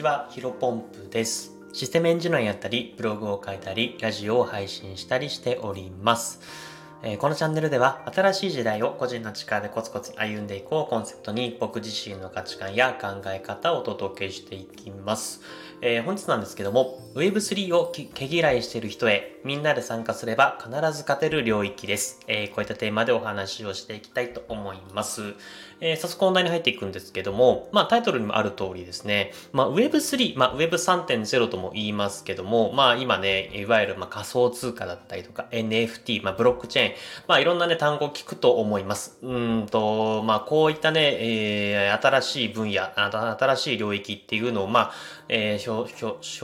ちは、ヒロポンプです。システムエンジニアやったり、ブログを書いたり、ラジオを配信したりしております。えー、このチャンネルでは、新しい時代を個人の力でコツコツ歩んでいこうコンセプトに、僕自身の価値観や考え方をお届けしていきます。えー、本日なんですけども、Web3 を毛嫌いしている人へ、みんなで参加すれば必ず勝てる領域です。えー、こういったテーマでお話をしていきたいと思います。えー、早速本題に入っていくんですけども、まあタイトルにもある通りですね、まあ Web3、まあ Web3.0 とも言いますけども、まあ今ね、いわゆるまあ仮想通貨だったりとか NFT、まあブロックチェーン、まあいろんなね単語を聞くと思います。うんと、まあこういったね、えー、新しい分野、新しい領域っていうのをまあ、えー、表、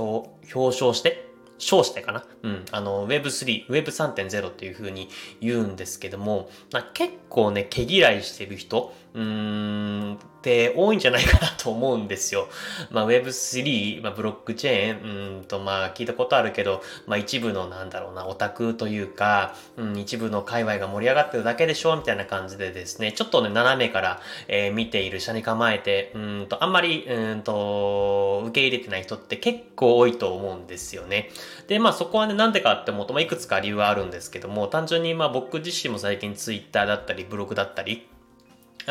表、表彰して、称してかな？うん。あの、Web3、Web3.0 っていう風に言うんですけども、まあ、結構ね、毛嫌いしてる人、うーん、って多いんじゃないかなと思うんですよ。まあ Web3、まあブロックチェーン、うんとまあ聞いたことあるけど、まあ一部のなんだろうな、オタクというか、うん、一部の界隈が盛り上がってるだけでしょみたいな感じでですね、ちょっとね、斜めから、えー、見ている、車に構えて、うんと、あんまり、うんと、受け入れてない人って結構多いと思うんですよね。で、まあそこはね、なんでかって思うと、まあいくつか理由はあるんですけども、単純にまあ僕自身も最近 Twitter だったり、ブログだったり、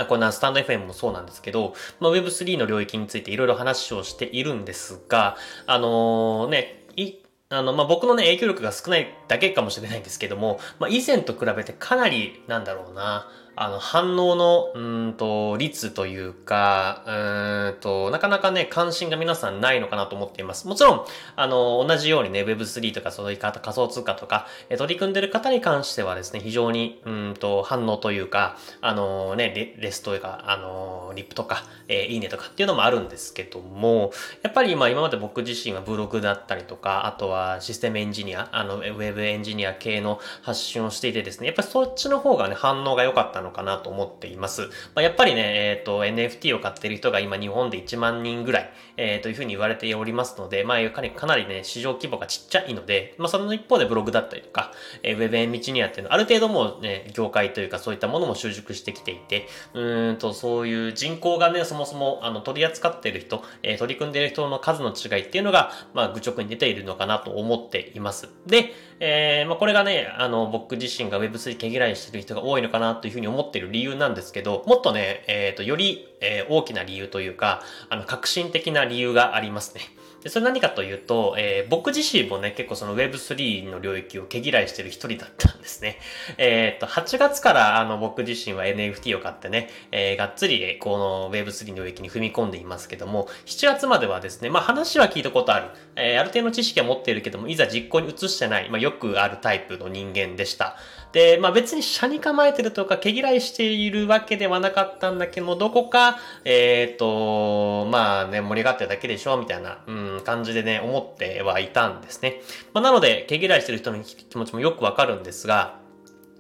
こんなスタンド FM もそうなんですけど、まあ、Web3 の領域についていろいろ話をしているんですが、あのー、ね、い、あの、まあ、僕のね、影響力が少ないだけかもしれないんですけども、まあ、以前と比べてかなり、なんだろうな、あの、反応の、うんと、率というか、うんと、なかなかね、関心が皆さんないのかなと思っています。もちろん、あの、同じようにね、Web3 とかそういう方、仮想通貨とか、え取り組んでる方に関してはですね、非常に、うんと、反応というか、あのね、レレスというか、あの、リップとか、えー、いいねとかっていうのもあるんですけども、やっぱり今、今まで僕自身はブログだったりとか、あとはシステムエンジニア、あの、ウェブエンジニア系の発信をしていてですね、やっぱりそっちの方がね、反応が良かったのかなと思っています。まあ、やっぱりね、えっ、ー、と、NFT を買ってる人が今日本で1万人ぐらい、えー、というふうに言われておりますので、まあ、かなりね、市場規模がちっちゃいので、まあ、その一方でブログだったりとか、えー、ウェブエンビチニアっていうのは、ある程度もね、業界というかそういったものも習熟してきていて、うんと、そういう人口がね、そもそも、あの、取り扱ってる人、えー、取り組んでいる人の数の違いっていうのが、まあ、愚直に出ているのかなと思っています。で、えー、まあ、これがね、あの、僕自身が Web3 毛嫌いしてる人が多いのかなというふうに思ってる理由なんですけど、もっとね、えっ、ー、と、より、えー、大きな理由というか、あの、革新的な理由がありますね。で、それ何かというと、えー、僕自身もね、結構その Web3 の領域を毛嫌いしてる一人だったんですね。えっ、と、8月からあの僕自身は NFT を買ってね、えー、がっつりこの Web3 の領域に踏み込んでいますけども、7月まではですね、まあ話は聞いたことある。えー、ある程度の知識は持っているけども、いざ実行に移してない、まあよくあるタイプの人間でした。で、まあ別に車に構えてるとか毛嫌いしているわけではなかったんだけども、どこか、えっ、と、まあね、盛り上がってるだけでしょ、みたいな、うん、感じでね、思ってはいたんですね。まあなので、毛嫌いしてる人の気持ちもよくわかるんですが、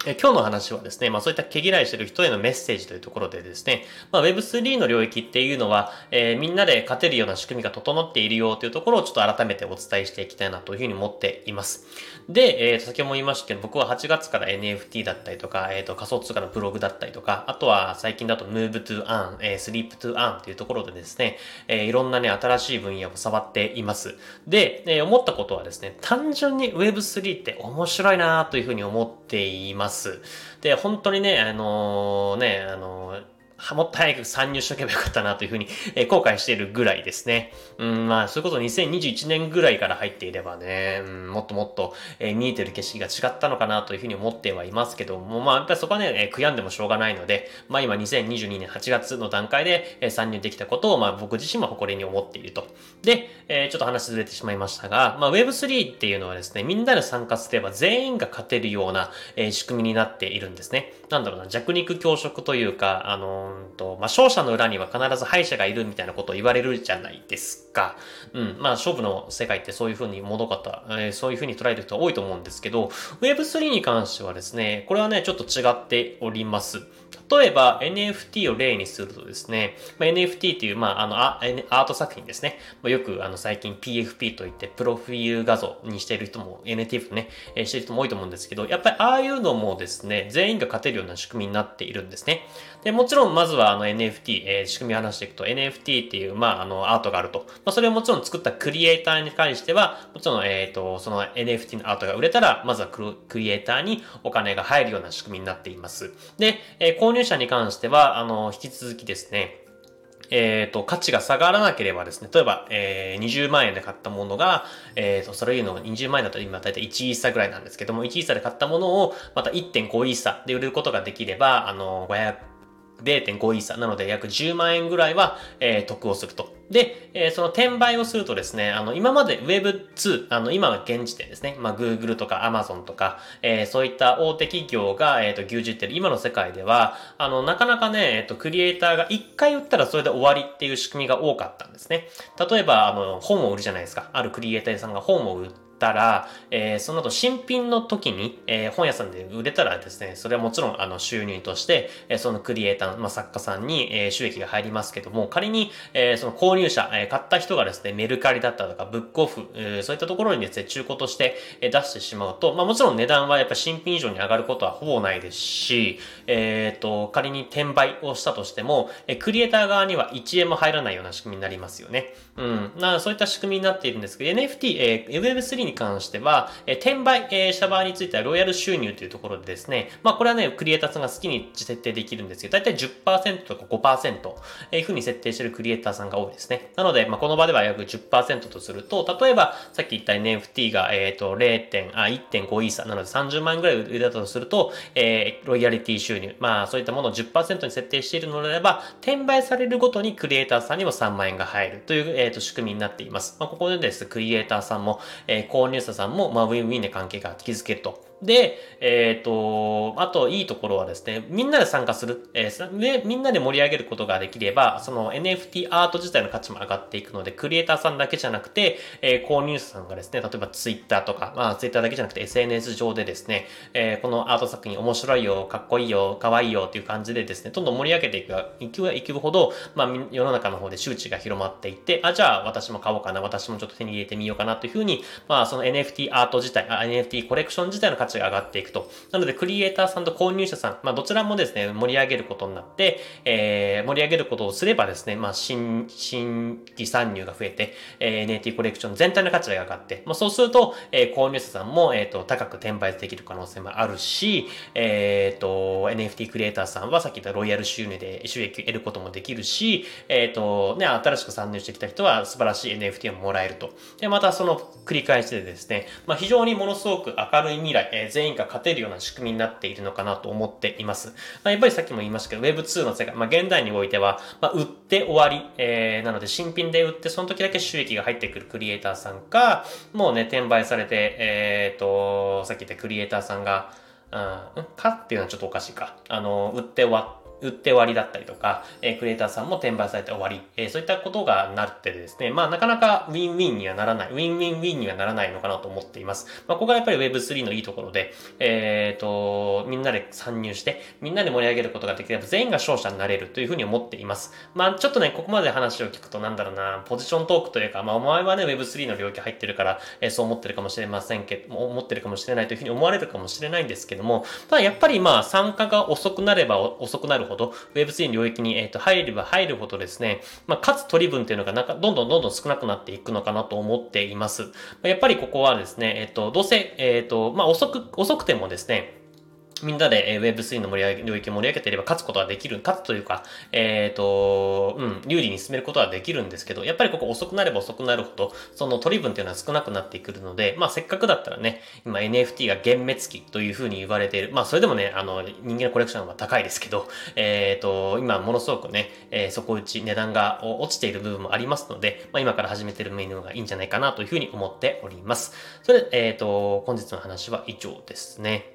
え今日の話はですね、まあそういった毛嫌いしてる人へのメッセージというところでですね、まあ Web3 の領域っていうのは、えー、みんなで勝てるような仕組みが整っているよというところをちょっと改めてお伝えしていきたいなというふうに思っています。で、えー、先ほども言いましたけど、僕は8月から NFT だったりとか、えっ、ー、と仮想通貨のブログだったりとか、あとは最近だと Move to Earn、えー、Sleep to Earn というところでですね、えー、いろんなね、新しい分野を触っています。で、えー、思ったことはですね、単純に Web3 って面白いなというふうに思っています。で、本当にね、あのー、ね、あのーもっと早く参入しとけばよかったなというふうに、えー、後悔しているぐらいですね。うん、まあ、それこそ2021年ぐらいから入っていればね、うん、もっともっと、えー、見えてる景色が違ったのかなというふうに思ってはいますけども、まあ、やっぱりそこはね、えー、悔やんでもしょうがないので、まあ今2022年8月の段階で、えー、参入できたことを、まあ僕自身は誇りに思っていると。で、えー、ちょっと話ずれてしまいましたが、まあ Web3 っていうのはですね、みんなで参加すれば全員が勝てるような、えー、仕組みになっているんですね。なんだろうな、弱肉強食というか、あのー、んと、まあ、勝者の裏には必ず敗者がいるみたいなことを言われるじゃないですか。うん。まあ、勝負の世界ってそういうふうに物語、えー、そういうふうに捉える人多いと思うんですけど、Web3 に関してはですね、これはね、ちょっと違っております。例えば NFT を例にするとですね、まあ、NFT っていう、まあ、あのア、アート作品ですね。まあ、よくあの最近 PFP といってプロフィール画像にしてる人も NFT ね、え、してる人も多いと思うんですけど、やっぱりああいうのもですね、全員が勝てるような仕組みになっているんですね。で、もちろんまずはあの NFT、えー、仕組みを話していくと NFT っていう、まあ、あのアートがあると。まあ、それをもちろん作ったクリエイターに関しては、もちろん、えっ、ー、と、その NFT のアートが売れたら、まずはクリエイターにお金が入るような仕組みになっています。で、えー、購入者に関しては、あの、引き続きですね、えっ、ー、と、価値が下がらなければですね、例えば、えー、20万円で買ったものが、えっ、ー、と、それいうの20万円だと今だいたい1イーサぐらいなんですけども、1イーサで買ったものをまた1.5イーサで売ることができれば、あの、500、0.5イーサなので約10万円ぐらいは、えー、得をすると。で、えー、その転売をするとですね、あの、今まで Web2、あの、今は現時点ですね、まあ、Google とか Amazon とか、えー、そういった大手企業が、えっ、ー、と、牛耳ってる今の世界では、あの、なかなかね、えっ、と、クリエイターが一回売ったらそれで終わりっていう仕組みが多かったんですね。例えば、あの、本を売るじゃないですか。あるクリエイターさんが本を売って、たら、えー、その後新品の時に、えー、本屋さんで売れたらですね、それはもちろんあの収入として、えー、そのクリエイター、まあ、作家さんに、え収益が入りますけども、仮に、えその購入者、え買った人がですね、メルカリだったとかブックオフ、えそういったところにですね、中古として、え出してしまうと、まあ、もちろん値段はやっぱ新品以上に上がることはほぼないですし、えっ、と、仮に転売をしたとしても、えクリエイター側には1円も入らないような仕組みになりますよね。うん。なそういった仕組みになっているんですけど、NFT、え Web3 に関しては、え転売、えした場合についてはロイヤル収入というところでですね、まあこれはね、クリエイターさんが好きに設定できるんですけど、だいたい10%とか5%、えー、ふうに設定してるクリエイターさんが多いですね。なので、まあこの場では約10%とすると、例えばさっき言った NFT が、えっ、ー、と、0. あ、1.5イーサなので30万円ぐらい売れたとすると、えー、ロイヤリティ収入、まあそういったものを10%に設定しているのであれば、転売されるごとにクリエイターさんにも3万円が入るという、えっ、ー、と、仕組みになっています。まあここでです、クリエイターさんも、えー購入者さんも、まあウィンウィンで関係が築けると。で、えっ、ー、と、あといいところはですね、みんなで参加する、えー、で、みんなで盛り上げることができれば、その NFT アート自体の価値も上がっていくので、クリエイターさんだけじゃなくて、えー、購入者さんがですね、例えば Twitter とか、まあ Twitter だけじゃなくて SNS 上でですね、えー、このアート作品面白いよ、かっこいいよ、かわいいよっていう感じでですね、どんどん盛り上げていく、いくいくほど、まあ世の中の方で周知が広まっていって、あ、じゃあ私も買おうかな、私もちょっと手に入れてみようかなというふうに、まあその NFT アート自体、NFT コレクション自体の価値が上がっていくと。なので、クリエイターさんと購入者さん、まあ、どちらもですね、盛り上げることになって、えー、盛り上げることをすればですね、まあ、新、新規参入が増えて、えー、NFT コレクション全体の価値が上がって、まあ、そうすると、えー、購入者さんも、えっ、ー、と、高く転売できる可能性もあるし、えっ、ー、と、NFT クリエイターさんはさっき言ったロイヤル収入で収益を得ることもできるし、えっ、ー、と、ね、新しく参入してきた人は素晴らしい NFT をもらえると。で、またその繰り返しでですね、まあ、非常にものすごく明るい未来、え、全員が勝てるような仕組みになっているのかなと思っています。まあ、やっぱりさっきも言いましたけど、Web2 の世界、まあ、現代においては、まあ、売って終わり、えー、なので新品で売って、その時だけ収益が入ってくるクリエイターさんか、もうね、転売されて、えっ、ー、と、さっき言ったクリエイターさんが、うん、か？っていうのはちょっとおかしいか。あの、売って終わって、売って終わりだったりとか、えー、クリエイターさんも転売されて終わり、えー、そういったことがなってですね、まあなかなかウィンウィンにはならない、ウィンウィンウィンにはならないのかなと思っています。まあここがやっぱり Web3 のいいところで、えっ、ー、と、みんなで参入して、みんなで盛り上げることができれば全員が勝者になれるというふうに思っています。まあちょっとね、ここまで話を聞くとなんだろうな、ポジショントークというか、まあお前はね Web3 の領域入ってるから、えー、そう思ってるかもしれませんけど、思ってるかもしれないというふうに思われるかもしれないんですけども、ただやっぱりまあ参加が遅くなれば遅くなるほど Web3 の領域に、えー、と入れば入るほどですね、まあ、かつ取り分っていうのがなんかどんどんどんどん少なくなっていくのかなと思っています。やっぱりここはですね、えっ、ー、と、どうせ、えっ、ー、と、まあ、遅く、遅くてもですね、みんなで Web3 の盛り上げ、領域を盛り上げていれば勝つことはできる、勝つというか、えっ、ー、と、うん、有利に進めることはできるんですけど、やっぱりここ遅くなれば遅くなるほど、その取り分っていうのは少なくなってくるので、まあせっかくだったらね、今 NFT が幻滅期というふうに言われている。まあそれでもね、あの、人間のコレクションは高いですけど、えっ、ー、と、今ものすごくね、えー、底打ち値段が落ちている部分もありますので、まあ今から始めてるメニューがいいんじゃないかなというふうに思っております。それで、えっ、ー、と、本日の話は以上ですね。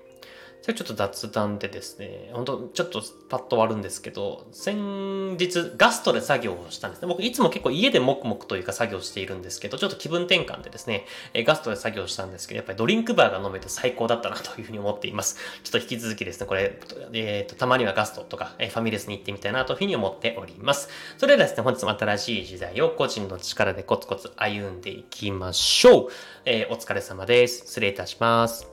それちょっと雑談でですね、本当ちょっとパッと終わるんですけど、先日ガストで作業をしたんですね。僕いつも結構家で黙々というか作業しているんですけど、ちょっと気分転換でですね、ガストで作業したんですけど、やっぱりドリンクバーが飲めて最高だったなというふうに思っています。ちょっと引き続きですね、これ、えーと、たまにはガストとか、えファミレスに行ってみたいなというふうに思っております。それではですね、本日も新しい時代を個人の力でコツコツ歩んでいきましょう。えー、お疲れ様です。失礼いたします。